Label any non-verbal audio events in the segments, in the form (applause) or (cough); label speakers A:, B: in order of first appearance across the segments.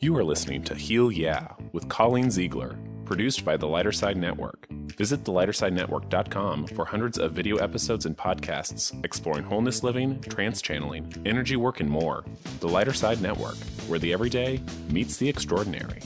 A: You are listening to Heal Yeah with Colleen Ziegler, produced by the Lighter Side Network. Visit thelightersidenetwork.com for hundreds of video episodes and podcasts exploring wholeness living, trance channeling, energy work, and more. The Lighter Side Network, where the everyday meets the extraordinary.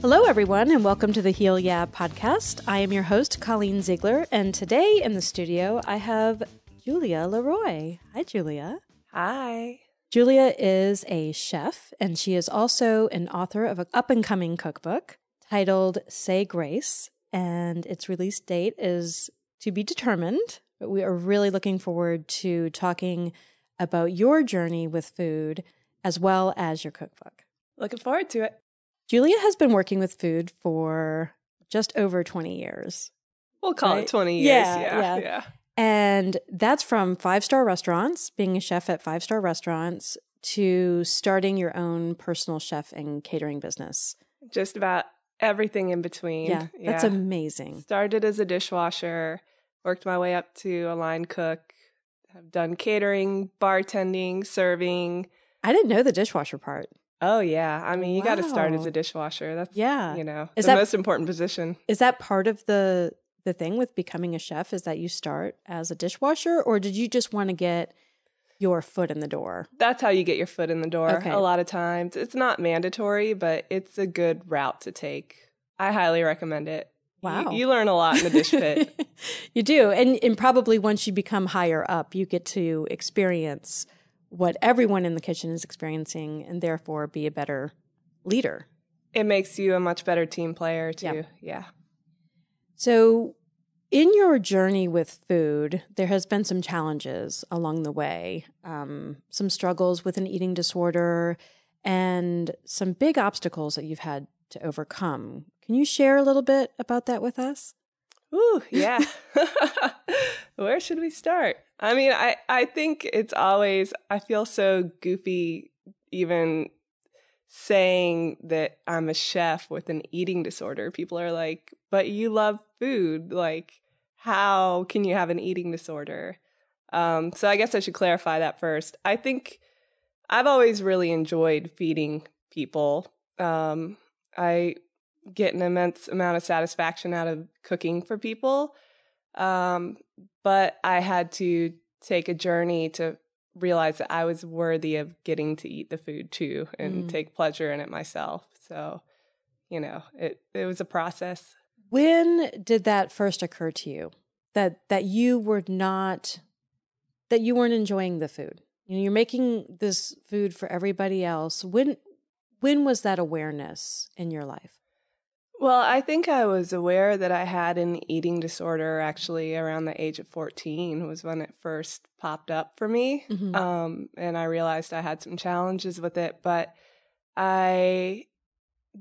B: Hello, everyone, and welcome to the Heal Yeah podcast. I am your host, Colleen Ziegler, and today in the studio I have Julia LeRoy. Hi, Julia.
C: Hi.
B: Julia is a chef, and she is also an author of an up and coming cookbook titled Say Grace, and its release date is to be determined. But we are really looking forward to talking about your journey with food as well as your cookbook.
C: Looking forward to it.
B: Julia has been working with food for just over 20 years.
C: We'll call
B: Right?
C: it 20 years.
B: Yeah,
C: Yeah.
B: yeah.
C: Yeah.
B: And that's from five star restaurants, being a chef at five star restaurants, to starting your own personal chef and catering business.
C: Just about everything in between.
B: Yeah, that's amazing.
C: Started as a dishwasher, worked my way up to a line cook, have done catering, bartending, serving.
B: I didn't know the dishwasher part.
C: Oh, yeah. I mean, you got to start as a dishwasher. That's,
B: Yeah.
C: you know,
B: Is
C: the
B: that-
C: most important position.
B: Is that part of the the thing with becoming a chef is that you start as a dishwasher or did you just want to get your foot in the door?
C: That's how you get your foot in the door
B: Okay.
C: a lot of times. It's not mandatory, but it's a good route to take. I highly recommend it. You-
B: Wow.
C: You, learn a lot in the dish pit. (laughs)
B: you do. And and probably once you become higher up, you get to experience what everyone in the kitchen is experiencing and therefore be a better leader.
C: it makes you a much better team player too.
B: Yeah.
C: Yeah.
B: So, in your journey with food, there has been some challenges along the way, um, some struggles with an eating disorder, and some big obstacles that you've had to overcome. Can you share a little bit about that with us?
C: Ooh, yeah. (laughs) Where should we start? I mean, I I think it's always I feel so goofy even saying that I'm a chef with an eating disorder. People are like, "But you love food. Like, how can you have an eating disorder?" Um, so I guess I should clarify that first. I think I've always really enjoyed feeding people. Um, I get an immense amount of satisfaction out of cooking for people. Um, but I had to take a journey to realize that I was worthy of getting to eat the food too and
B: Mm.
C: take pleasure in it myself. So, you know, it it was a process.
B: When did that first occur to you that that you were not that you weren't enjoying the food? You know, you're making this food for everybody else. When when was that awareness in your life?
C: Well, I think I was aware that I had an eating disorder actually around the age of 14 was when it first popped up for me.
B: Mhm.
C: Um, and I realized I had some challenges with it, but I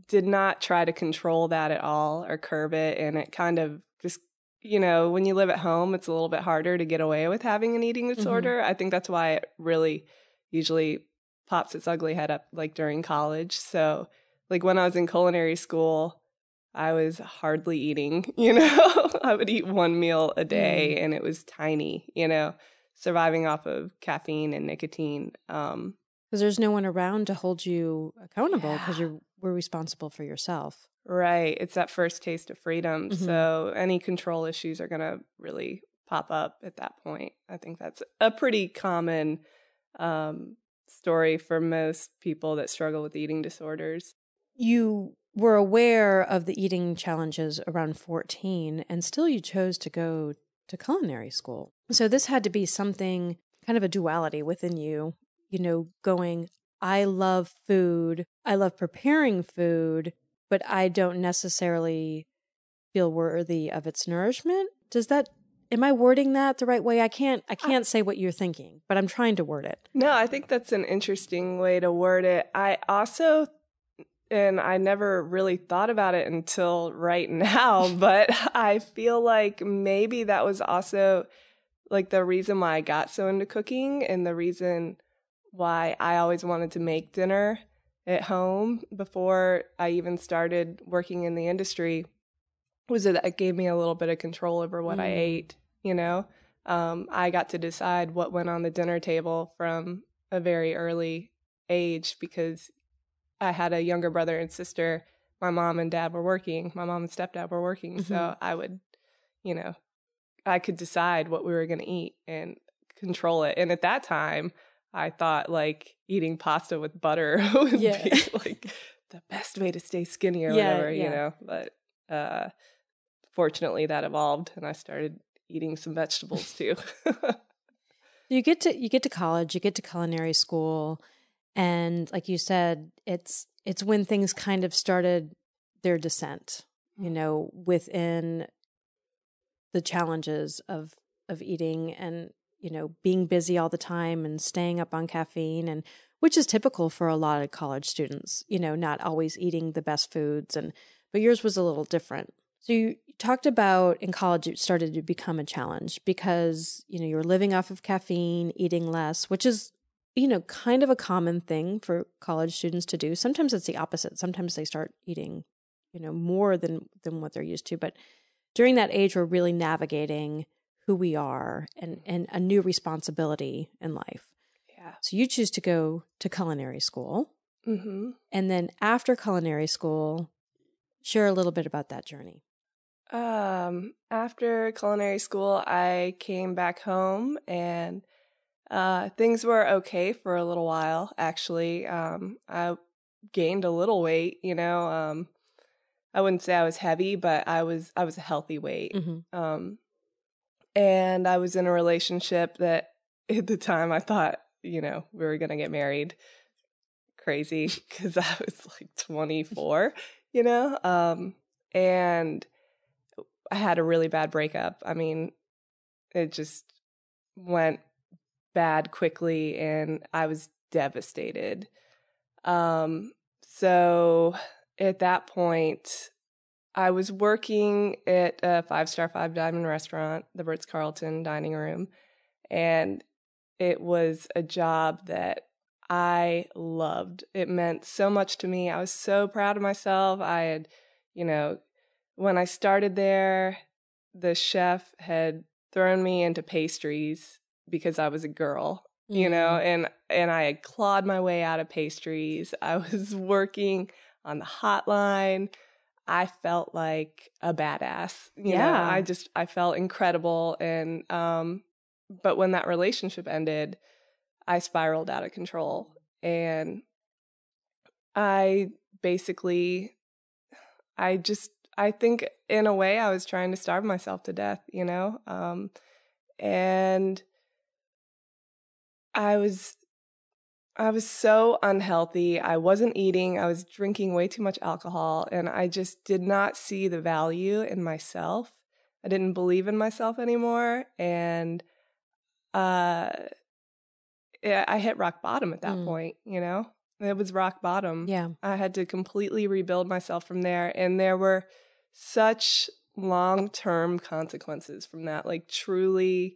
C: did not try to control that at all or curb it. And it kind of just, you know, when you live at home, it's a little bit harder to get away with having an eating disorder. I think that's why it really usually pops its ugly head up like during college. So, like when I was in culinary school, I was hardly eating, (laughs) you know. I would eat one meal a day and it was tiny, you know, surviving off of caffeine and nicotine. Um
B: Because there's no one around to hold you accountable because
C: Yeah.
B: you were responsible for yourself.
C: right, it's that first taste of freedom.
B: Mhm.
C: So any control issues are going to really pop up at that point. I think that's a pretty common um story for most people that struggle with eating disorders.
B: You were aware of the eating challenges around 14 and still you chose to go to culinary school. So this had to be something kind of a duality within you, you know, going I love food, I love preparing food, but I don't necessarily feel worthy of its nourishment. Does that am I wording that the right way? I can't I can't say what you're thinking, but I'm trying to word it.
C: No, I think that's an interesting way to word it. I also, and I never really thought about it until right (laughs) now, but I feel like maybe that was also like the reason why I got so into cooking and the reason why I always wanted to make dinner at home before I even started working in the industry was that it gave me a little bit of control over what I
B: Mm.
C: ate, you know? Um, I got to decide what went on the dinner table from a very early age because I had a younger brother and sister. My mom and dad were working. My mom and stepdad were working. Mm-hmm. So I would, you know, I could decide what we were going to eat and control it. And at that time, I thought like eating pasta with butter (laughs) would yeah. be like the best way to stay skinny or yeah, whatever, yeah. you know. But uh, fortunately, that evolved, and I started eating some vegetables too. (laughs)
B: you get to you get to college, you get to culinary school, and like you said, it's it's when things kind of started their descent. You mm. know, within the challenges of of eating and you know being busy all the time and staying up on caffeine and which is typical for a lot of college students you know not always eating the best foods and but yours was a little different so you talked about in college it started to become a challenge because you know you're living off of caffeine eating less which is you know kind of a common thing for college students to do. Sometimes it's the opposite. Sometimes they start eating you know more than than what they're used to. But during that age we're really navigating who we are and and a new responsibility in life.
C: Yeah.
B: So you choose to go to culinary school.
C: Mm-hmm.
B: and then after culinary school share a little bit about that journey.
C: Um, after culinary school, I came back home and uh, things were okay for a little while, actually. Um, I gained a little weight, you know. Um, I wouldn't say I was heavy, but I was I was a healthy weight.
B: Mm-hmm.
C: Um, and I was in a relationship that (laughs) at the time I thought, you know, we were gonna get married. Crazy (laughs) because I was like 24, you know. Um, and I had a really bad breakup. I mean, it just went bad quickly and I was devastated. Um, so at that point, I was working at a five star, five diamond restaurant, the Ritz Carlton dining room. And it was a job that I loved. It meant so much to me. I was so proud of myself. I had, you know, when I started there, the chef had thrown me into pastries because I was a girl, mm-hmm. you know, mm-hmm. and and I had clawed my way out of pastries. (laughs) I was working on the hotline. I felt like a badass. You yeah. know, I just I felt incredible and um but when that relationship ended, I spiraled out of control and I basically I just I think in a way I was trying to starve myself to death, you know? Um, and I was I was so unhealthy. I wasn't eating. I was drinking way too much alcohol and I just did not see the value in myself. I didn't believe in myself anymore and uh I hit rock bottom at that mm. point, you know? It was rock bottom.
B: Yeah.
C: I had to completely rebuild myself from there and there were such long term consequences from that. Like, truly,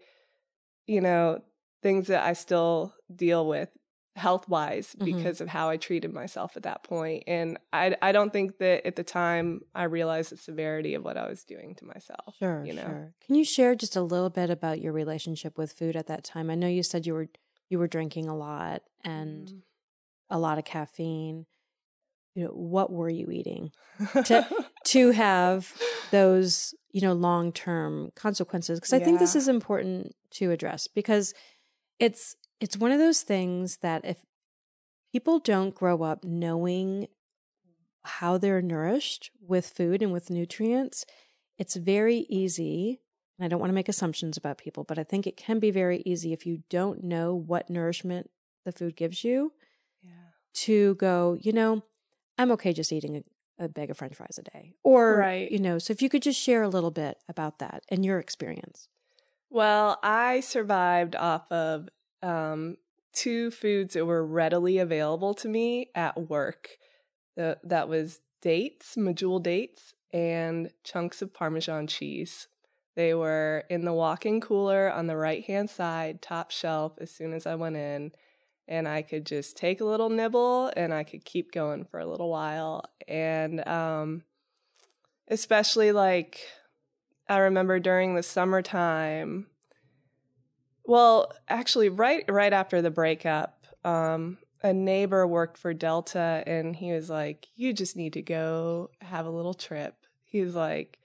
C: you know, things that I still deal with health wise mm-hmm. because of how I treated myself at that point. And I, I don't think that at the time I realized the severity of what I was doing to myself.
B: Sure.
C: You know?
B: Sure. Can you share just a little bit about your relationship with food at that time? I know you said you were you were drinking a lot and mm. a lot of caffeine you know what were you eating to (laughs) to have those you know long term consequences because i yeah. think this is important to address because it's it's one of those things that if people don't grow up knowing how they're nourished with food and with nutrients it's very easy and i don't want to make assumptions about people but i think it can be very easy if you don't know what nourishment the food gives you
C: yeah.
B: to go you know I'm okay just eating a, a bag of french fries a day. Or, right. you know, so if you could just share a little bit about that and your experience.
C: Well, I survived off of um, two foods that were readily available to me at work. The, that was dates, medjool dates, and chunks of Parmesan cheese. They were in the walk in cooler on the right hand side, top shelf, as soon as I went in and I could just take a little nibble and I could keep going for a little while. And um, especially like I remember during the summertime. Well, actually, right right after the breakup, um, a neighbor worked for Delta and he was like, You just need to go have a little trip. He was like,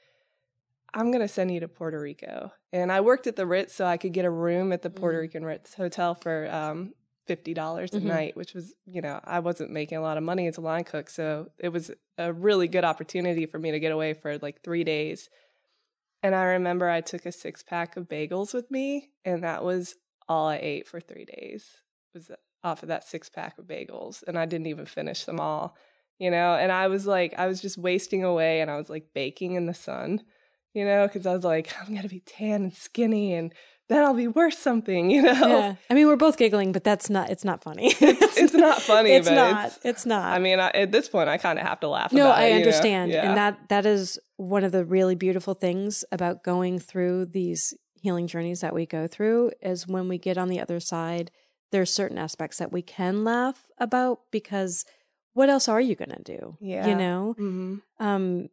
C: I'm going to send you to Puerto Rico. And I worked at the Ritz so I could get a room at the Puerto
B: Mm.
C: Rican Ritz Hotel for um, $50 a
B: Mhm.
C: night, which was, you know, I wasn't making a lot of money as a line cook. So it was a really good opportunity for me to get away for like three days. And I remember I took a six pack of bagels with me, and that was all I ate for three days was off of that six pack of bagels. And I didn't even finish them all, you know? And I was like, I was just wasting away and I was like baking in the sun, you know, because I was like, (laughs) I'm to be tan and skinny and then I'll be worth something, (laughs) you know?
B: Yeah. I mean, we're both giggling, but that's not, it's not funny. (laughs)
C: It's not funny,
B: it's not.
C: it's,
B: It's, not.
C: I mean, I, at this point, I kind of have to laugh.
B: no,
C: about
B: I
C: it,
B: understand.
C: Yeah.
B: And that, that is one of the really beautiful things about going through these healing journeys that we go through is when we get on the other side, there's certain aspects that we can laugh about because what else are you going to do?
C: Yeah.
B: You know?
C: Mhm.
B: um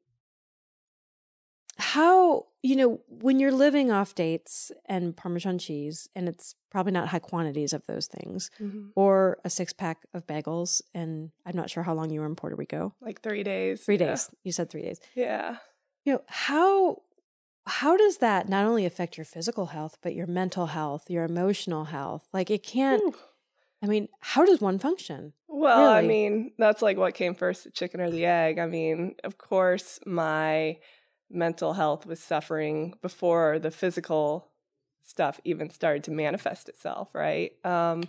B: how you know when you're living off dates and parmesan cheese and it's probably not high quantities of those things
C: Mhm.
B: or a six pack of bagels and i'm not sure how long you were in puerto rico
C: Like three days.
B: three
C: yeah.
B: days you said three days
C: Yeah.
B: you know how how does that not only affect your physical health but your mental health your emotional health like it can't
C: Whew.
B: i mean how does one function
C: Well, I mean, that's like what came first, the chicken or the egg. I mean, of course, my mental health was suffering before the physical stuff even started to manifest itself, right? Um,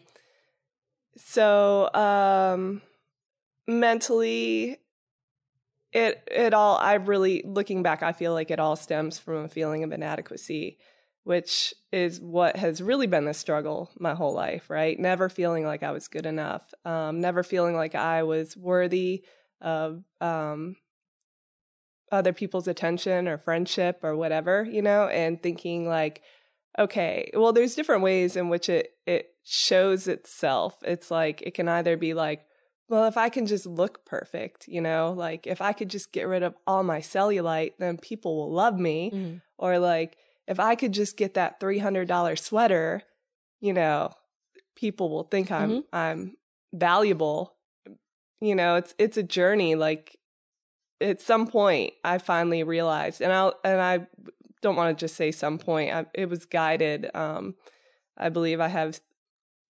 C: so um, mentally, it it all. I really looking back, I feel like it all stems from a feeling of inadequacy which is what has really been the struggle my whole life, right? Never feeling like I was good enough, um, never feeling like I was worthy of um, other people's attention or friendship or whatever, you know, and thinking like, okay, well, there's different ways in which it it shows itself. It's like it can either be like, well, if I can just look perfect, you know, like if I could just get rid of all my cellulite, then people will love me or like if I could just get that three hundred dollar sweater, you know, people will think I'm
B: Mhm.
C: I'm valuable. You know, it's it's a journey. Like at some point, I finally realized, and I and I don't want to just say some point. I, it was guided. Um, I believe I have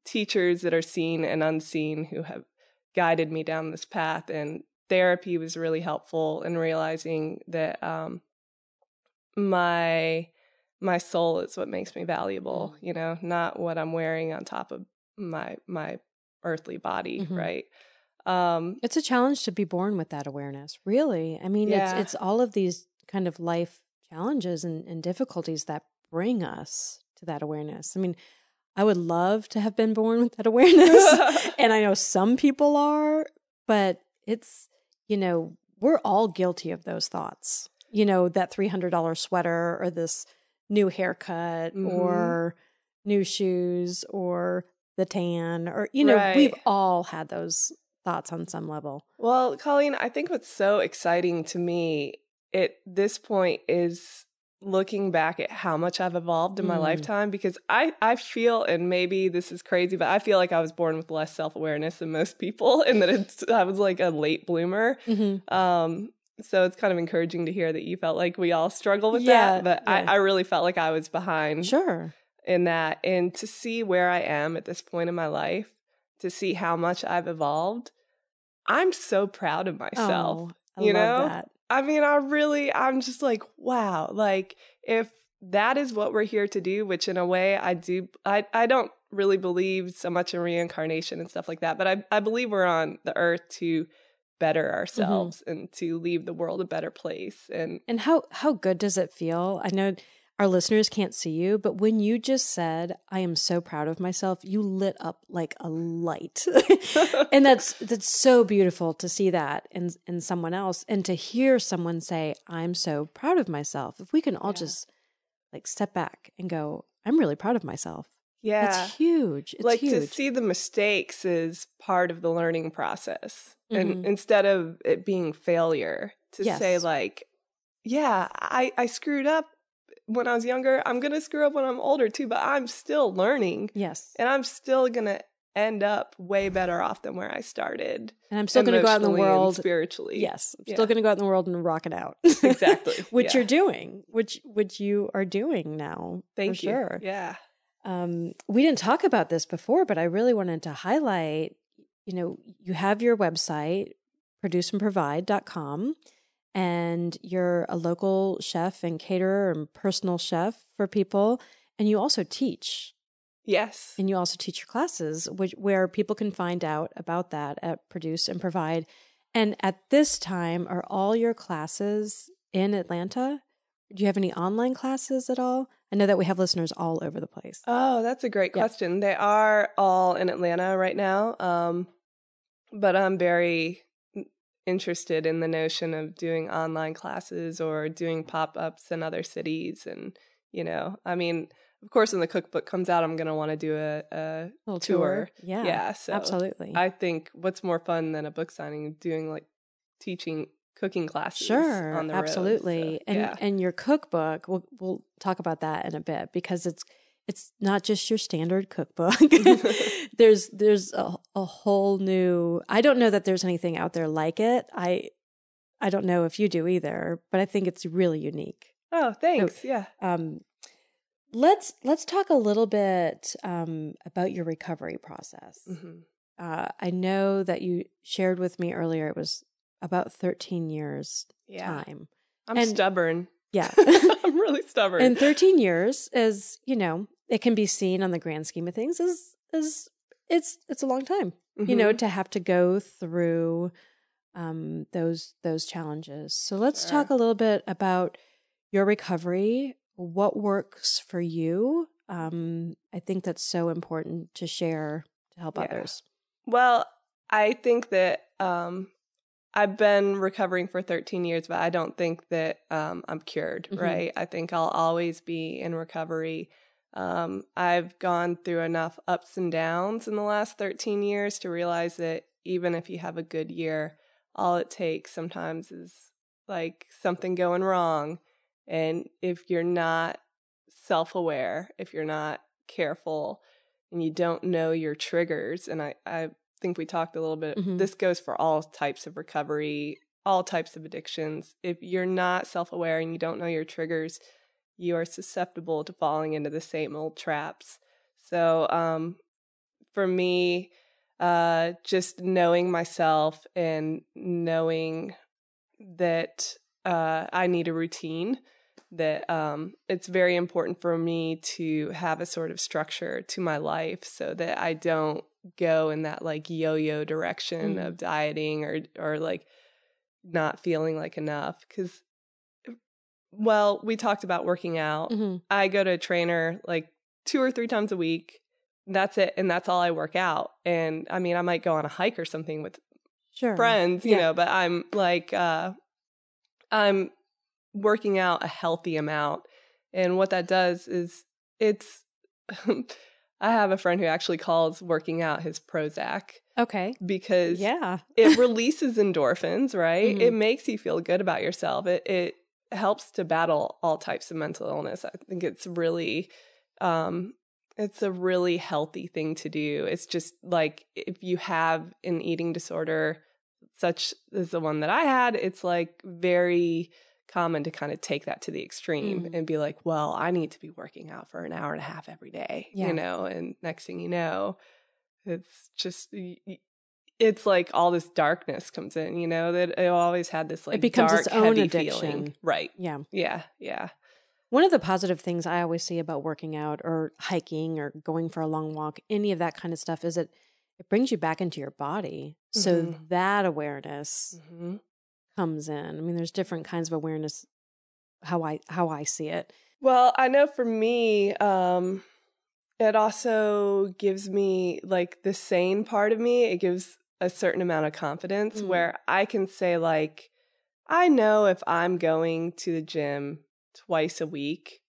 C: teachers that are seen and unseen who have guided me down this path, and therapy was really helpful in realizing that um, my my soul is what makes me valuable you know not what i'm wearing on top of my my earthly body
B: Mhm.
C: right um
B: It's a challenge to be born with that awareness, really. I mean,
C: Yeah.
B: it's it's all of these kind of life challenges and, and difficulties that bring us to that awareness. I mean, I would love to have been born (laughs) with that awareness. (laughs) and I know some people are, but it's, you know, we're all guilty of those thoughts. You know, that $300 sweater or this new haircut
C: Mhm.
B: or new shoes or the tan or, you know, we've all had those thoughts on some level.
C: well colleen i think what's so exciting to me at this point is looking back at how much i've evolved in my
B: Mm.
C: lifetime because i i feel and maybe this is crazy but i feel like i was born with less self-awareness than most people (laughs) and that it's i was like a late bloomer
B: Mm-hmm.
C: Um, so it's kind of encouraging to hear that you felt like we all struggle with
B: Yeah,
C: that, but
B: yeah.
C: I, I really felt like I was behind
B: Sure.
C: in that. And to see where I am at this point in my life, to see how much I've evolved, I'm so proud of myself.
B: Oh, I
C: you
B: love
C: know?
B: that.
C: I mean, I really, I'm just like, wow, like if that is what we're here to do, which in a way I do, I, I don't really believe so much in reincarnation and stuff like that, but I, I believe we're on the earth to better mm-hmm. ourselves and to leave the world a better place. And
B: And how how good does it feel? I know our listeners can't see you, but when you just said, "I am so proud of myself," you lit up like a light. (laughs) and that's that's so beautiful to see that in in someone else and to hear someone say, "I'm so proud of myself." If we can all
C: Yeah.
B: just like step back and go, "I'm really proud of myself."
C: yeah,
B: That's huge. It's
C: like
B: huge.
C: to see the mistakes is part of the learning process.
B: Mhm.
C: And instead of it being failure, to say like, yeah, I, I screwed up when I was younger. I'm gonna screw up when I'm older too, but I'm still learning
B: yes.
C: and I'm still gonna end up way better off than where I started.
B: And I'm still going to go out in the world.
C: spiritually.
B: Yes, I'm
C: Yeah.
B: still going to go out in the world and rock it out.
C: Exactly, (laughs)
B: which
C: yeah.
B: you're doing, which which you are doing now.
C: Thank
B: for
C: you.
B: Sure.
C: Yeah.
B: Um, we didn't talk about this before, but I really wanted to highlight. You know, you have your website, produceandprovide.com, and you're a local chef and caterer and personal chef for people, and you also teach.
C: Yes.
B: And you also teach your classes, which where people can find out about that at Produce and Provide. And at this time, are all your classes in Atlanta? Do you have any online classes at all? I know that we have listeners all over the place.
C: Oh, that's a great
B: Yeah.
C: question. They are all in Atlanta right now. Um, but I'm very interested in the notion of doing online classes or doing pop ups in other cities. And, you know, I mean, of course, when the cookbook comes out, I'm going to want to do a, a
B: little
C: tour.
B: Yeah,
C: Yeah. So
B: absolutely.
C: I think what's more fun than a book signing, doing like teaching cooking classes
B: sure,
C: on the road.
B: absolutely.
C: So,
B: and
C: yeah.
B: and your cookbook, we'll we'll talk about that in a bit because it's it's not just your standard cookbook. (laughs) (laughs) there's there's a, a whole new. I don't know that there's anything out there like it. I I don't know if you do either, but I think it's really unique.
C: oh, thanks. Yeah.
B: Um, let's let's talk a little bit um, about your recovery process.
C: hmm
B: Uh, I know that you shared with me earlier it was about 13 years
C: Yeah.
B: time.
C: I'm
B: And-
C: stubborn.
B: Yeah. (laughs)
C: I'm really stubborn.
B: and 13 years is, you know, it can be seen on the grand scheme of things as as it's it's a long time. You know,
C: Mhm.
B: to have to go through um those those challenges. So let's
C: Sure.
B: talk a little bit about your recovery, what works for you. Um I think that's so important to share to help
C: Yeah.
B: others.
C: Well, I think that um, I've been recovering for 13 years, but I don't think that um, I'm cured,
B: Mhm.
C: right? I think I'll always be in recovery. Um, I've gone through enough ups and downs in the last 13 years to realize that even if you have a good year, all it takes sometimes is like something going wrong. And if you're not self aware, if you're not careful, and you don't know your triggers, and I, I think we talked a little bit,
B: Mhm.
C: this goes for all types of recovery, all types of addictions. If you're not self aware and you don't know your triggers, you are susceptible to falling into the same old traps. So, um, for me, uh, just knowing myself and knowing that uh, I need a routine, that um, it's very important for me to have a sort of structure to my life so that I don't go in that like yo yo direction
B: Mm.
C: of dieting or, or like not feeling like enough. Because, well, we talked about working out.
B: Mhm.
C: I go to a trainer like two or three times a week. That's it. And that's all I work out. And I mean, I might go on a hike or something with
B: Sure.
C: friends, you
B: Yeah.
C: know, but I'm like, uh, I'm working out a healthy amount. And what that does is it's, (laughs) I have a friend who actually calls working out his Prozac
B: Okay.
C: because
B: Yeah.
C: it (laughs) releases endorphins, right?
B: Mhm.
C: It makes you feel good about yourself. It it helps to battle all types of mental illness. I think it's really um it's a really healthy thing to do. It's just like if you have an eating disorder such as the one that I had, it's like very common to kind of take that to the extreme
B: Mm.
C: and be like, well, I need to be working out for an hour and a half every day,
B: Yeah.
C: you know, and next thing you know, it's just it's like all this darkness comes in, you know, that it always had this like it
B: becomes
C: dark,
B: its own
C: heavy
B: addiction.
C: feeling. Right.
B: Yeah.
C: Yeah. Yeah.
B: One of the positive things I always see about working out or hiking or going for a long walk, any of that kind of stuff, is it it brings you back into your body. So
C: Mhm.
B: that awareness
C: hmm
B: comes in. I mean, there's different kinds of awareness. How I how I see it.
C: Well, I know for me, um, it also gives me like the sane part of me. It gives a certain amount of confidence
B: Mm.
C: where I can say, like, I know if I'm going to the gym twice a week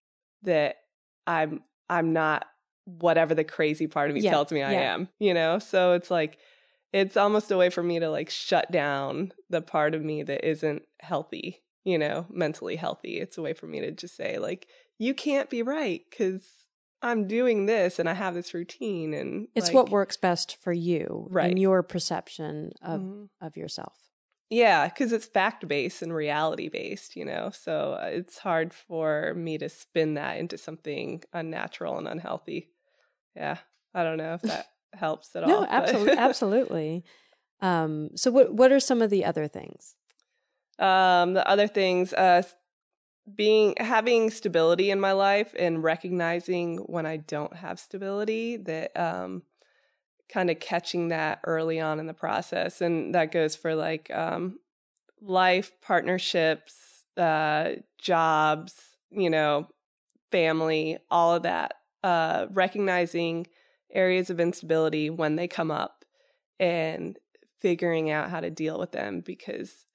C: that I'm I'm not whatever the crazy part of me
B: Yeah,
C: tells me I
B: yeah.
C: am, you know? So it's like it's almost a way for me to like shut down the part of me that isn't healthy, you know, mentally healthy. It's a way for me to just say like you can't be right cuz I'm doing this and I have this routine and
B: It's
C: like,
B: what works best for you
C: Right.
B: and your perception of
C: Mhm.
B: of yourself.
C: Yeah, because it's fact based and reality based, you know. So uh, it's hard for me to spin that into something unnatural and unhealthy. Yeah, I don't know if (laughs) that helps at all.
B: No, absolutely, (laughs) absolutely. Um, so, what what are some of the other things?
C: um, the other things, uh, being having stability in my life and recognizing when I don't have stability, that um, kind of catching that early on in the process, and that goes for like um, life, partnerships, uh, jobs, you know, family, all of that. Uh, recognizing areas of instability when they come up and figuring out how to deal with them because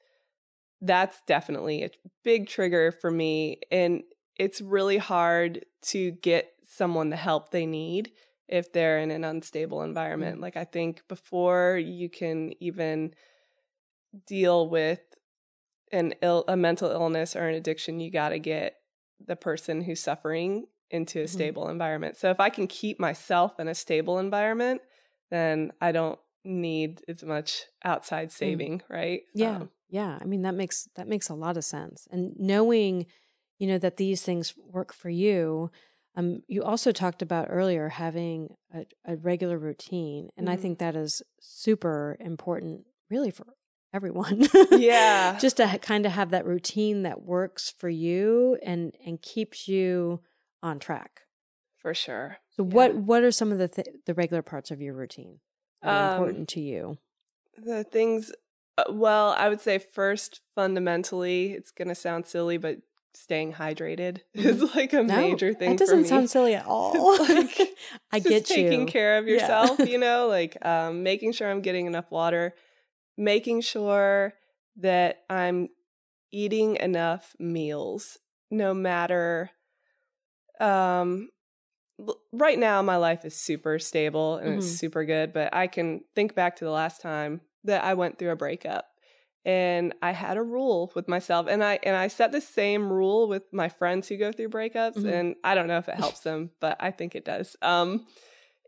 C: that's definitely a big trigger for me. And it's really hard to get someone the help they need if they're in an unstable environment. Like, I think before you can even deal with an ill, a mental illness or an addiction, you got to get the person who's suffering into a
B: Mhm.
C: stable environment. So if I can keep myself in a stable environment, then I don't need as much outside saving, right?
B: Yeah,
C: Um,
B: yeah. I mean, that makes that makes a lot of sense. And knowing, you know, that these things work for you. Um, you also talked about earlier having a, a regular routine, and I
C: Mhm.
B: think that is super important, really, for everyone. (laughs)
C: Yeah.
B: just to ha- kind of have that routine that works for you and and keeps you on track.
C: for sure.
B: So,
C: Yeah.
B: what what are some of the th- the regular parts of your routine that are
C: Um,
B: important to you?
C: The things, uh, well, I would say first, fundamentally, it's going to sound silly, but staying hydrated (laughs) is like a major thing
B: That doesn't sound silly at (laughs) all. (laughs)
C: like,
B: I
C: just
B: get
C: taking
B: you.
C: care of
B: Yeah.
C: yourself, you know, like um, making sure I'm getting enough water, making sure that I'm eating enough meals, no matter. Um, right now, my life is super stable and
B: Mhm.
C: it's super good, but I can think back to the last time that I went through a breakup. And I had a rule with myself, and I and I set the same rule with my friends who go through breakups.
B: Mhm.
C: And I don't know if it (laughs) helps them, but I think it does. Um,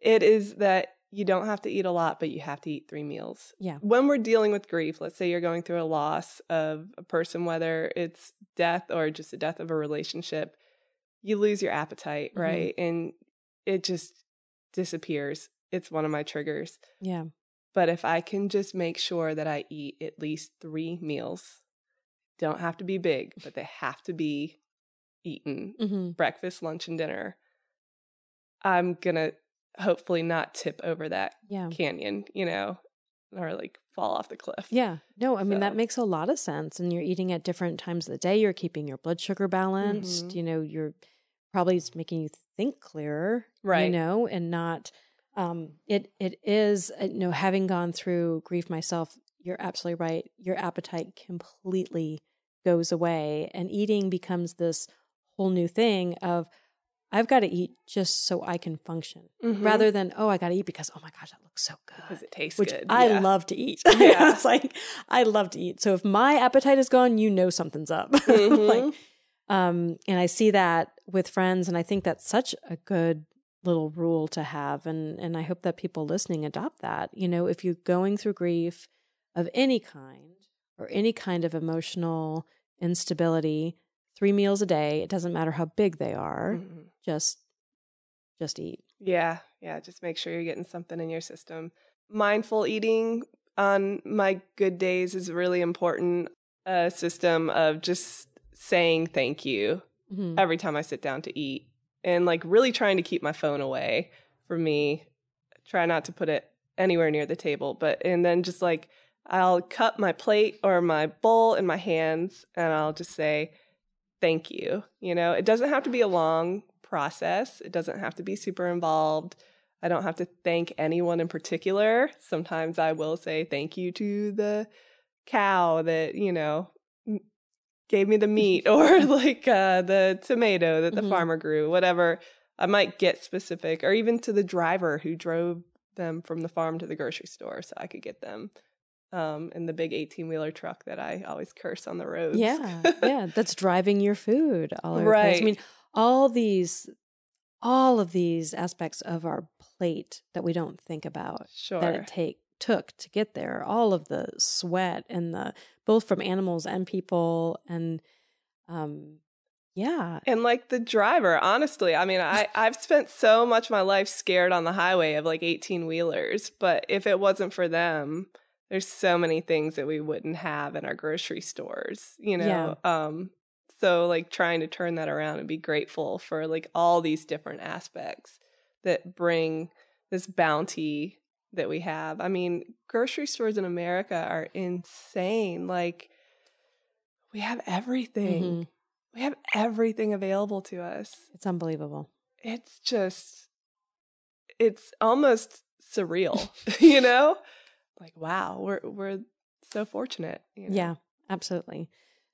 C: it is that you don't have to eat a lot, but you have to eat three meals.
B: Yeah.
C: When we're dealing with grief, let's say you're going through a loss of a person, whether it's death or just the death of a relationship, you lose your appetite,
B: Mhm.
C: right? And it just disappears. It's one of my triggers.
B: Yeah.
C: But if I can just make sure that I eat at least three meals, don't have to be big, but they have to be eaten
B: hmm
C: breakfast, lunch, and dinner, I'm gonna hopefully not tip over that
B: Yeah.
C: canyon, you know, or like fall off the cliff.
B: Yeah. No, I mean, that makes a lot of sense. And you're eating at different times of the day. You're keeping your blood sugar balanced.
C: Mhm.
B: You know, you're probably it's making you think clearer,
C: Right.
B: You know, and not, um, it, it is, uh, you know, having gone through grief myself, you're absolutely right. Your appetite completely goes away and eating becomes this whole new thing of, I've got to eat just so I can function
C: Mhm.
B: rather than, oh, I got to eat because, oh my gosh, that looks so good
C: because it tastes
B: which
C: good.
B: I
C: yeah.
B: love to eat. (laughs)
C: Yeah.
B: it's like I love to eat. So if my appetite is gone, you know something's up.
C: Mhm. (laughs)
B: like, um, and I see that with friends, and I think that's such a good little rule to have. And and I hope that people listening adopt that. You know, if you're going through grief of any kind or any kind of emotional instability, three meals a day. It doesn't matter how big they are.
C: Mhm.
B: Just just eat.
C: Yeah, yeah. Just make sure you're getting something in your system. Mindful eating on my good days is really important. A system of just saying thank you
B: Mhm.
C: every time I sit down to eat and like really trying to keep my phone away from me. Try not to put it anywhere near the table, but and then just like I'll cut my plate or my bowl in my hands and I'll just say thank you. You know, it doesn't have to be a long process. It doesn't have to be super involved. I don't have to thank anyone in particular. Sometimes I will say thank you to the cow that, you know, gave me the meat or (laughs) like uh, the tomato that the
B: Mhm.
C: farmer grew, whatever. I might get specific or even to the driver who drove them from the farm to the grocery store so I could get them um, in the big 18 wheeler truck that I always curse on the roads.
B: Yeah, yeah, that's driving your food all over place. I mean, all these, all of these aspects of our plate that we don't think about
C: Sure.
B: that it take took to get there all of the sweat and the both from animals and people and um yeah
C: And like the driver, honestly, I mean, I, (laughs) I've spent so much of my life scared on the highway of like 18 wheelers, but if it wasn't for them, there's so many things that we wouldn't have in our grocery stores, you know? Um, so like trying to turn that around and be grateful for like all these different aspects that bring this bounty that we have. I mean, grocery stores in America are insane. Like, we have everything
B: Mhm.
C: we have everything available to us.
B: it's unbelievable
C: It's just, it's almost surreal, (laughs) (laughs) you know? Like, wow, we're we're so fortunate. You know?
B: Yeah, absolutely.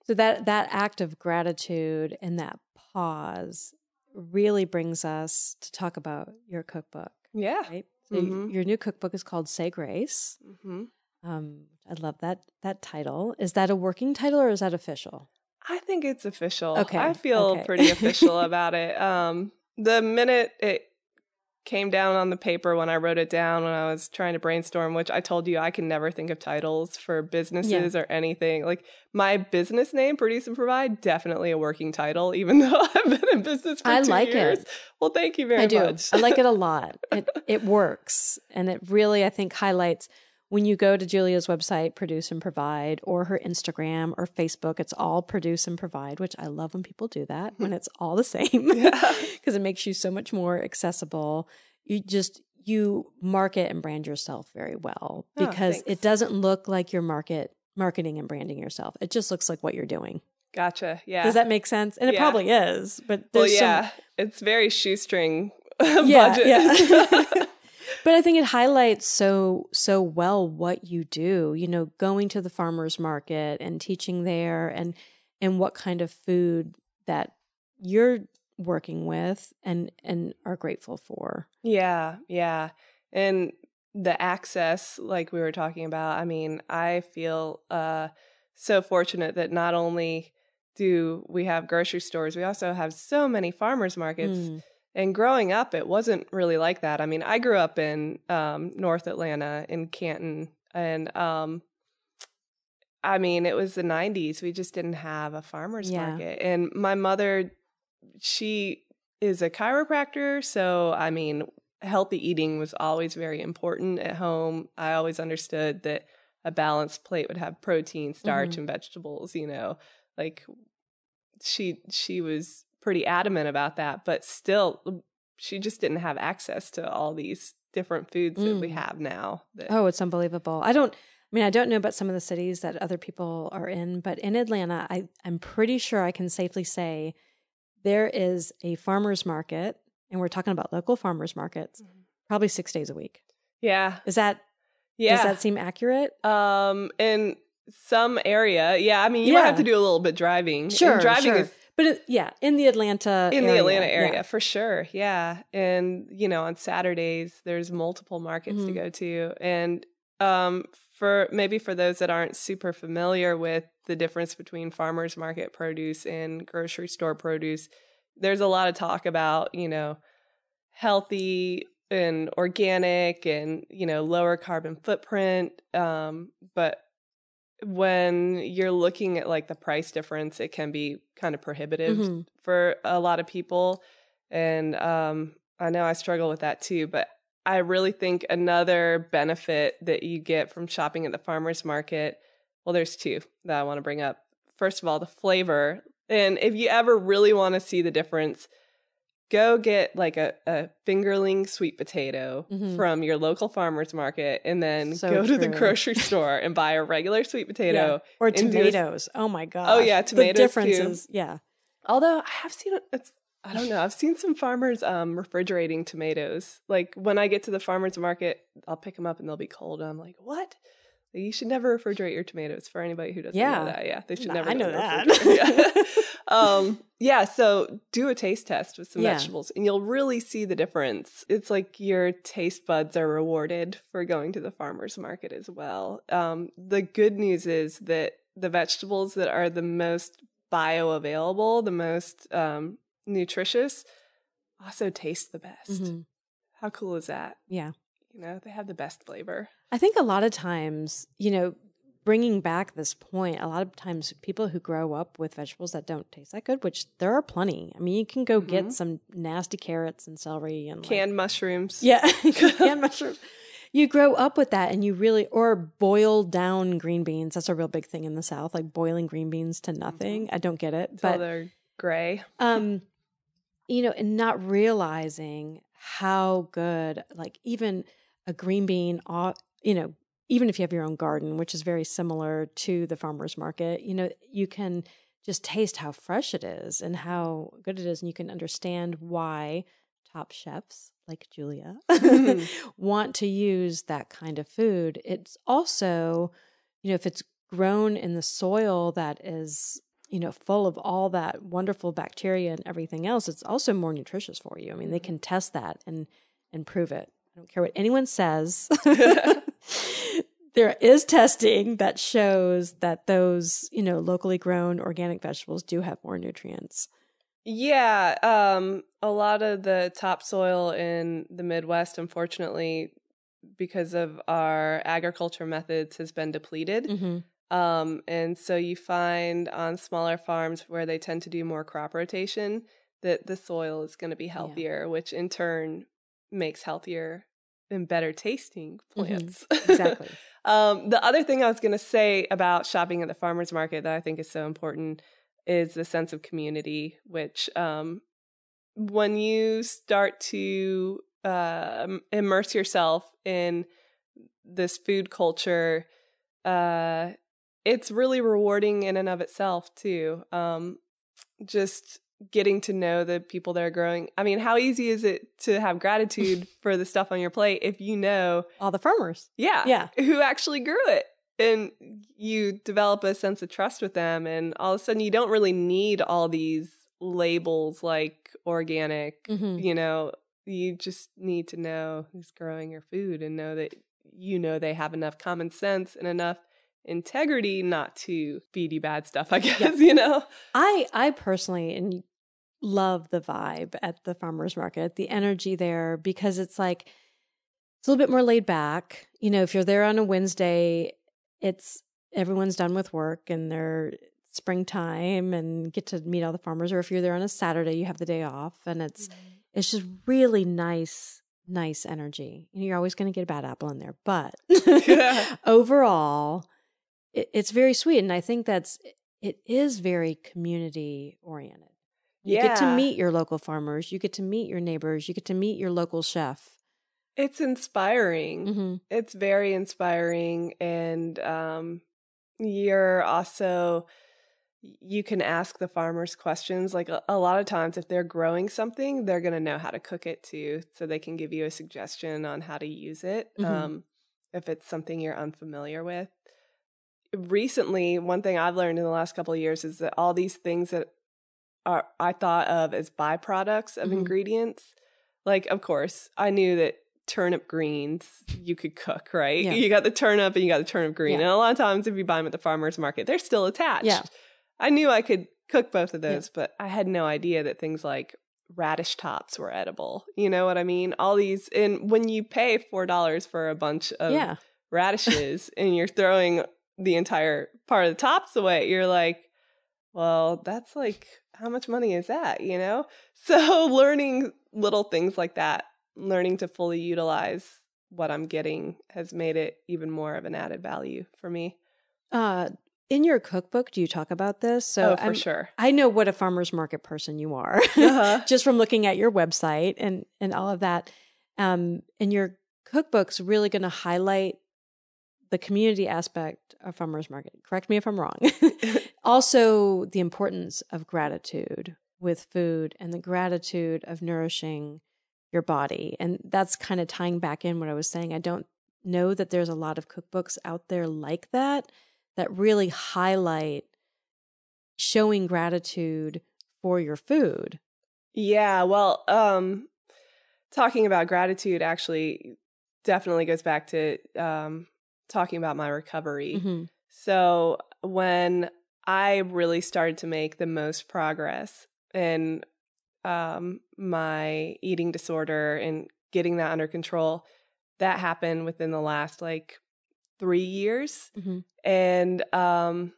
B: So that that act of gratitude and that pause really brings us to talk about your cookbook,
C: yeah.
B: right? So
C: Mhm.
B: your new cookbook is called Say Grace.
C: hmm
B: Um, I love that that title. Is that a working title or is that official?
C: I think it's official.
B: Okay,
C: I feel
B: okay.
C: pretty (laughs) official about it. Um, the minute it came down on the paper when I wrote it down when I was trying to brainstorm, which I told you I can never think of titles for businesses or anything. Like my business name, Produce and Provide, definitely a working title, even (laughs) though I've been in business for
B: I
C: two
B: like it.
C: Well, thank you very
B: I do.
C: much.
B: I like it a (laughs) lot. It it works, and it really I think highlights when you go to Julia's website, Produce and Provide, or her Instagram or Facebook. It's all Produce and Provide, which I love when people do that when it's all the same (laughs)
C: Yeah. (laughs)
B: because it makes you so much more accessible. You just you market and brand yourself very well
C: Oh,
B: because
C: thanks.
B: it doesn't look like you're market marketing and branding yourself. It just looks like what you're doing.
C: Gotcha. Yeah.
B: Does that make sense? And it
C: Yeah.
B: probably is, but
C: well,
B: there's some-
C: yeah. It's very shoestring (laughs)
B: yeah,
C: budget.
B: yeah. But I think it highlights so so well what you do. You know, going to the farmers market and teaching there, and and what kind of food that you're working with and and are grateful for.
C: Yeah, yeah. And the access, like we were talking about, I mean, I feel uh, so fortunate that not only do we have grocery stores, we also have so many farmers markets.
B: Mm.
C: And growing up, it wasn't really like that. I mean, I grew up in um, North Atlanta in Canton, and um, I mean, it was the 90s. We just didn't have a farmer's
B: Yeah.
C: market. And my mother, she is a chiropractor. So, I mean, healthy eating was always very important at home. I always understood that a balanced plate would have protein, starch,
B: Mhm.
C: and vegetables, you know, like she she was pretty adamant about that, but still she just didn't have access to all these different foods that we
B: Mm.
C: have now. That,
B: Oh, it's unbelievable. I don't. I mean, I don't know about some of the cities that other people are in, but in Atlanta, I, I'm pretty sure I can safely say there is a farmers market, and we're talking about local farmers markets,
C: Mhm.
B: probably six days a week.
C: yeah,
B: Is that
C: yeah.
B: does that seem accurate?
C: um, in some area, yeah. I mean, you might have to do a little bit driving. And
B: Sure,
C: driving
B: sure.
C: is
B: But it, yeah, in the Atlanta
C: in the
B: area,
C: Atlanta
B: yeah.
C: area for sure. Yeah. And you know, on Saturdays there's multiple markets to
B: Mhm.
C: go to. And um for maybe for those that aren't super familiar with the difference between farmers market produce and grocery store produce, there's a lot of talk about, you know, healthy and organic and, you know, lower carbon footprint. Um, but when you're looking at like the price difference, it can be kind of prohibitive
B: Mhm.
C: for a lot of people. And um, I know I struggle with that too, but I really think another benefit that you get from shopping at the farmer's market, well, there's two that I want to bring up. First of all, the flavor. And if you ever really want to see the difference, go get like a, a fingerling sweet potato
B: Mhm.
C: from your local farmer's market and then
B: So
C: go to the grocery (laughs) store and buy a regular sweet potato.
B: Or
C: do a-
B: tomatoes. Oh my god.
C: Oh yeah,
B: The
C: tomatoes, too.
B: differences. Yeah.
C: Although I have seen it's I don't know. I've seen some farmers um refrigerating tomatoes. Like when I get to the farmers market, I'll pick them up and they'll be cold. And I'm like, what? You should never refrigerate your tomatoes. For anybody who doesn't
B: Yeah.
C: know that, yeah, they should
B: Nah,
C: never.
B: I know that. (laughs)
C: yeah. (laughs) um, yeah. So do a taste test with some
B: Yeah.
C: vegetables, and you'll really see the difference. It's like your taste buds are rewarded for going to the farmers market as well. Um, the good news is that the vegetables that are the most bioavailable, the most um, nutritious, also taste the best.
B: Mhm.
C: How cool is that?
B: Yeah.
C: You know, they have the best flavor.
B: I think a lot of times, you know, bringing back this point, a lot of times people who grow up with vegetables that don't taste that good, which there are plenty. I mean, you can go
C: Mhm.
B: get some nasty carrots and celery and like-
C: Canned mushrooms.
B: yeah, (laughs) (laughs) canned mushrooms. You grow up with that, and you really or boil down green beans. That's a real big thing in the South, like boiling green beans to nothing. I don't get it,
C: Until
B: but
C: they're gray. (laughs)
B: um you know and not realizing how good like even a green bean you know even if you have your own garden which is very similar to the farmers market you know you can just taste how fresh it is and how good it is and you can understand why top chefs like Julia mm-hmm. (laughs) want to use that kind of food. It's also you know if it's grown in the soil that is you know full of all that wonderful bacteria and everything else it's also more nutritious for you. I mean they can mm-hmm. test that and and prove it. I don't care what anyone says (laughs) (laughs) there is testing that shows that those you know locally grown organic vegetables do have more nutrients
C: Yeah, um, a lot of the topsoil in the Midwest, unfortunately, because of our agriculture methods, has been depleted.
B: mm-hmm.
C: Um, and so you find on smaller farms where they tend to do more crop rotation that the soil is going to be healthier, which in turn makes healthier and better tasting plants.
B: exactly (laughs)
C: Um, the other thing I was going to say about shopping at the farmers market that I think is so important is the sense of community, which um, when you start to uh, immerse yourself in this food culture, uh, it's really rewarding in and of itself too. Um, just getting to know the people that are growing. I mean, how easy is it to have gratitude (laughs) for the stuff on your plate if you know
B: all the farmers
C: yeah.
B: Yeah.
C: Who actually grew it. And you develop a sense of trust with them. And all of a sudden, you don't really need all these labels like organic.
B: Mhm.
C: You know, you just need to know who's growing your food and know that you know they have enough common sense and enough integrity not to feed you bad stuff, I (laughs) guess, you know?
B: I I personally and love the vibe at the farmers market, the energy there because it's like it's a little bit more laid back. You know, if you're there on a Wednesday, it's everyone's done with work and they're springtime and get to meet all the farmers or if you're there on a Saturday, you have the day off and it's mm-hmm. it's just really nice nice energy. You're always going to get a bad apple in there, but (laughs) (laughs) overall it, it's very sweet and i think that's it is very community oriented you get to meet your local farmers you get to meet your neighbors you get to meet your local chef
C: It's inspiring.
B: hmm
C: it's very inspiring and um you're also you can ask the farmers questions like a, a lot of times if they're growing something they're going to know how to cook it too so they can give you a suggestion on how to use it
B: Mhm.
C: um if it's something you're unfamiliar with recently one thing i've learned in the last couple of years is that all these things that are i thought of as byproducts of
B: Mhm.
C: ingredients like of course i knew that turnip greens you could cook right
B: Yeah.
C: you got the turnip and you got the turnip green
B: Yeah.
C: and a lot of times if you buy them at the farmers market they're still attached
B: Yeah.
C: i knew i could cook both of
B: Yeah.
C: those but i had no idea that things like radish tops were edible you know what i mean all these and when you pay four dollars for a bunch of
B: yeah
C: radishes (laughs) and you're throwing the entire part of the tops away, you're like, well, that's like, how much money is that, you know? (laughs) So learning little things like that, learning to fully utilize what I'm getting has made it even more of an added value for me.
B: uh in your cookbook do you talk about this so
C: oh, for
B: I'm-
C: sure.
B: i know what a farmers market person you are (laughs)
C: Uh-huh.
B: just from looking at your website and and all of that um and your cookbook's really going to highlight the community aspect of farmers market. Correct me if i'm wrong. (laughs) Also the importance of gratitude with food and the gratitude of nourishing your body. And that's kind of tying back in what i was saying. I don't know that there's a lot of cookbooks out there like that that really highlight showing gratitude for your food.
C: Yeah, well, um talking about gratitude actually definitely goes back to um talking about my recovery.
B: Mhm.
C: So, when I really started to make the most progress in um my eating disorder and getting that under control, that happened within the last like three years.
B: Mm-hmm.
C: And um,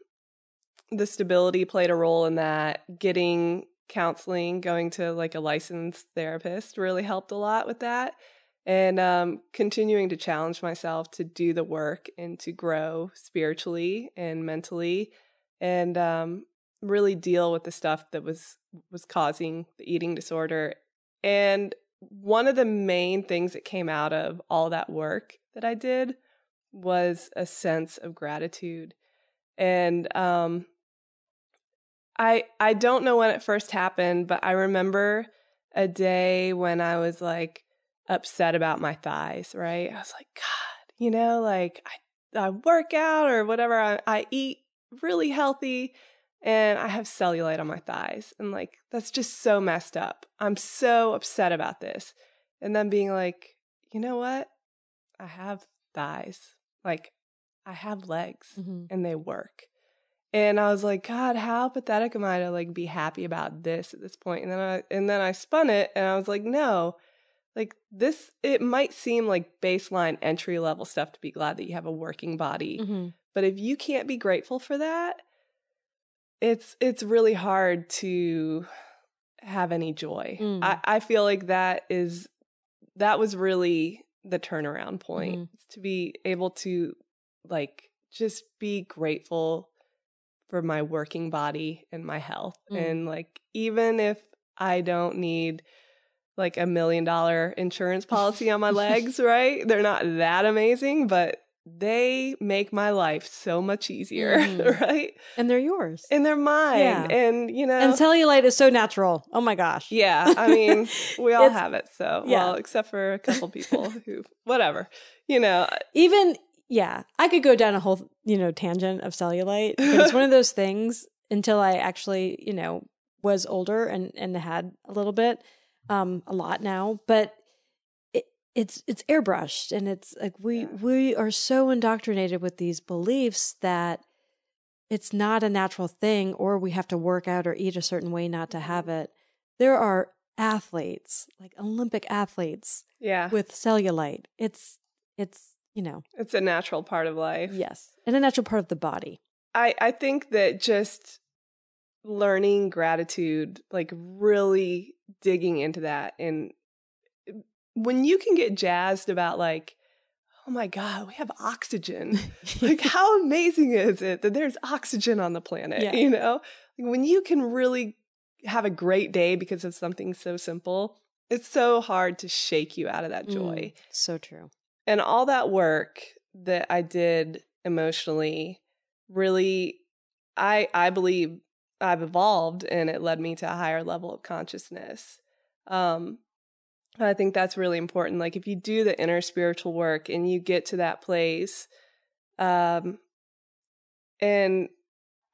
C: the stability played a role in that. Getting counseling, going to like a licensed therapist really helped a lot with that. And um, continuing to challenge myself to do the work and to grow spiritually and mentally and um, really deal with the stuff that was was causing the eating disorder. And one of the main things that came out of all that work that I did was a sense of gratitude. And um, I I don't know when it first happened, but I remember a day when I was like upset about my thighs, right? I was like, God, you know, like I, I work out or whatever, I, I eat really healthy and I have cellulite on my thighs. And like, that's just so messed up. I'm so upset about this. And then being like, you know what? I have thighs. Like, I have legs
B: Mm-hmm.
C: and they work. And I was like, God, how pathetic am I to like be happy about this at this point? And then I and then I spun it and I was like, no, like this it might seem like baseline entry level stuff to be glad that you have a working body.
B: Mm-hmm.
C: But if you can't be grateful for that, it's it's really hard to have any joy.
B: Mm.
C: I, I feel like that is that was really the turnaround point
B: Mhm.
C: to be able to like just be grateful for my working body and my health.
B: Mm.
C: And like even if I don't need like a million dollar insurance policy on my legs, (laughs) right? They're not that amazing, but they make my life so much easier,
B: Mm. (laughs)
C: right?
B: And they're yours.
C: And they're mine.
B: Yeah.
C: And you know
B: And cellulite is so natural. Oh my gosh.
C: yeah, I mean, (laughs) we all have it. So,
B: yeah.
C: well, except for a couple people who, whatever, you know,
B: Even yeah, I could go down a whole you know tangent of cellulite, it's one of those things until I actually you know was older and and had a little bit, um, a lot now, but it, it's it's airbrushed and it's like we
C: Yeah.
B: we are so indoctrinated with these beliefs that it's not a natural thing or we have to work out or eat a certain way not to have it. There are athletes, like Olympic athletes
C: yeah,
B: with cellulite. It's it's you know
C: it's a natural part of life.
B: yes, and a natural part of the body.
C: I, I think that just learning gratitude, like really digging into that, and when you can get jazzed about, like, oh my God, we have oxygen. (laughs) like, (laughs) how amazing is it that there's oxygen on the planet?
B: Yeah.
C: You know, like, when you can really have a great day because of something so simple, it's so hard to shake you out of that joy.
B: Mm, so true.
C: And all that work that I did emotionally really I I believe I've evolved and it led me to a higher level of consciousness. Um I think that's really important. Like if you do the inner spiritual work and you get to that place, um and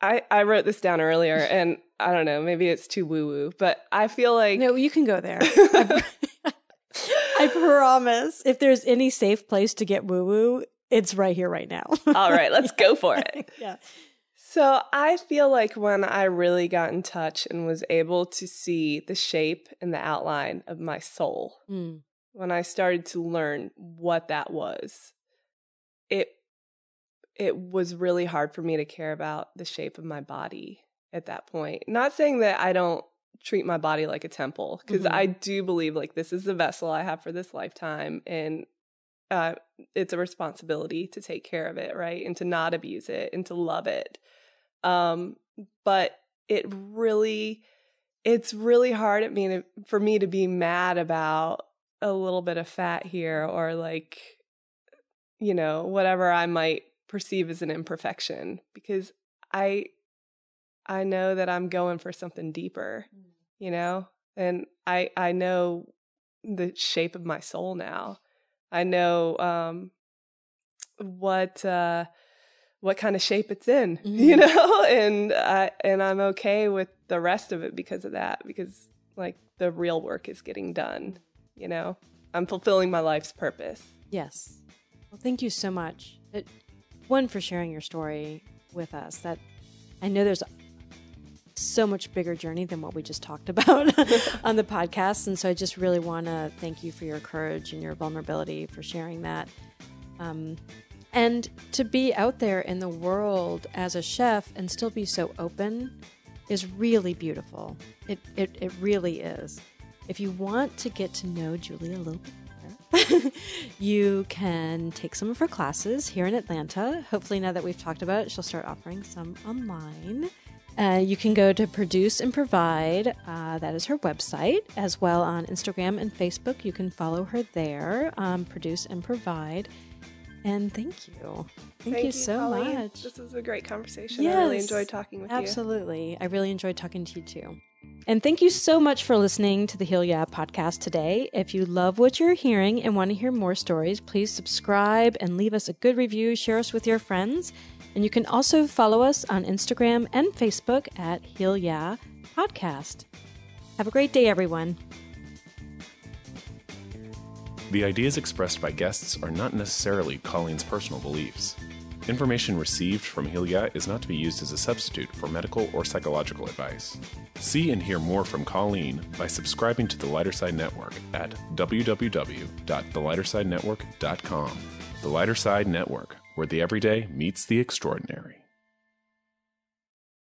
C: I I wrote this down earlier (laughs) and I don't know, maybe it's too woo woo, but I feel like
B: No, you can go there. I, (laughs) (laughs) I promise. If there's any safe place to get woo woo, it's right here, right now.
C: All right, let's go for it.
B: yeah.
C: So I feel like when I really got in touch and was able to see the shape and the outline of my soul,
B: Mm.
C: when I started to learn what that was, it it was really hard for me to care about the shape of my body at that point. Not saying that I don't treat my body like a temple because
B: Mhm.
C: I do believe like this is the vessel I have for this lifetime and uh, it's a responsibility to take care of it, right? And to not abuse it and to love it. Um, but it really, it's really hard at me to, for me to be mad about a little bit of fat here or like, you know, whatever I might perceive as an imperfection because I, I know that I'm going for something deeper, you know, and I, I know the shape of my soul now. I know um, what uh, what kind of shape it's in, (laughs) you
B: Mhm.
C: know, and I and I'm okay with the rest of it because of that. Because like the real work is getting done, you know. I'm fulfilling my life's purpose.
B: Yes. Well, thank you so much. It, one for sharing your story with us. That I know there's so much bigger journey than what we just talked (laughs) about (laughs) on the podcast. And so I just really want to thank you for your courage and your vulnerability for sharing that. Um, and to be out there in the world as a chef and still be so open is really beautiful. It, it, it really is. If you want to get to know Julie a little bit (laughs) you can take some of her classes here in Atlanta. Hopefully, now that we've talked about it, she'll start offering some online. Uh, you can go to Produce and Provide. Uh, that is her website, as well on Instagram and Facebook. You can follow her there, um, Produce and Provide. And thank you. Thank, thank you, so
C: Colleen.
B: much.
C: This was a great conversation. Yes, I really enjoyed talking with
B: absolutely. you. Absolutely. I really enjoyed talking to you too. And thank you so much for listening to the Heal Yeah podcast today. If you love what you're hearing and want to hear more stories, please subscribe and leave us a good review. Share us with your friends. And you can also follow us on Instagram and Facebook at Heal Yeah Podcast. Have a great day, everyone.
A: The ideas expressed by guests are not necessarily Colleen's personal beliefs. Information received from Heal Yeah is not to be used as a substitute for medical or psychological advice. See and hear more from Colleen by subscribing to the Lighter Side Network at www.thelightersidenetwork.com. The Lighter Side Network, where the everyday meets the extraordinary.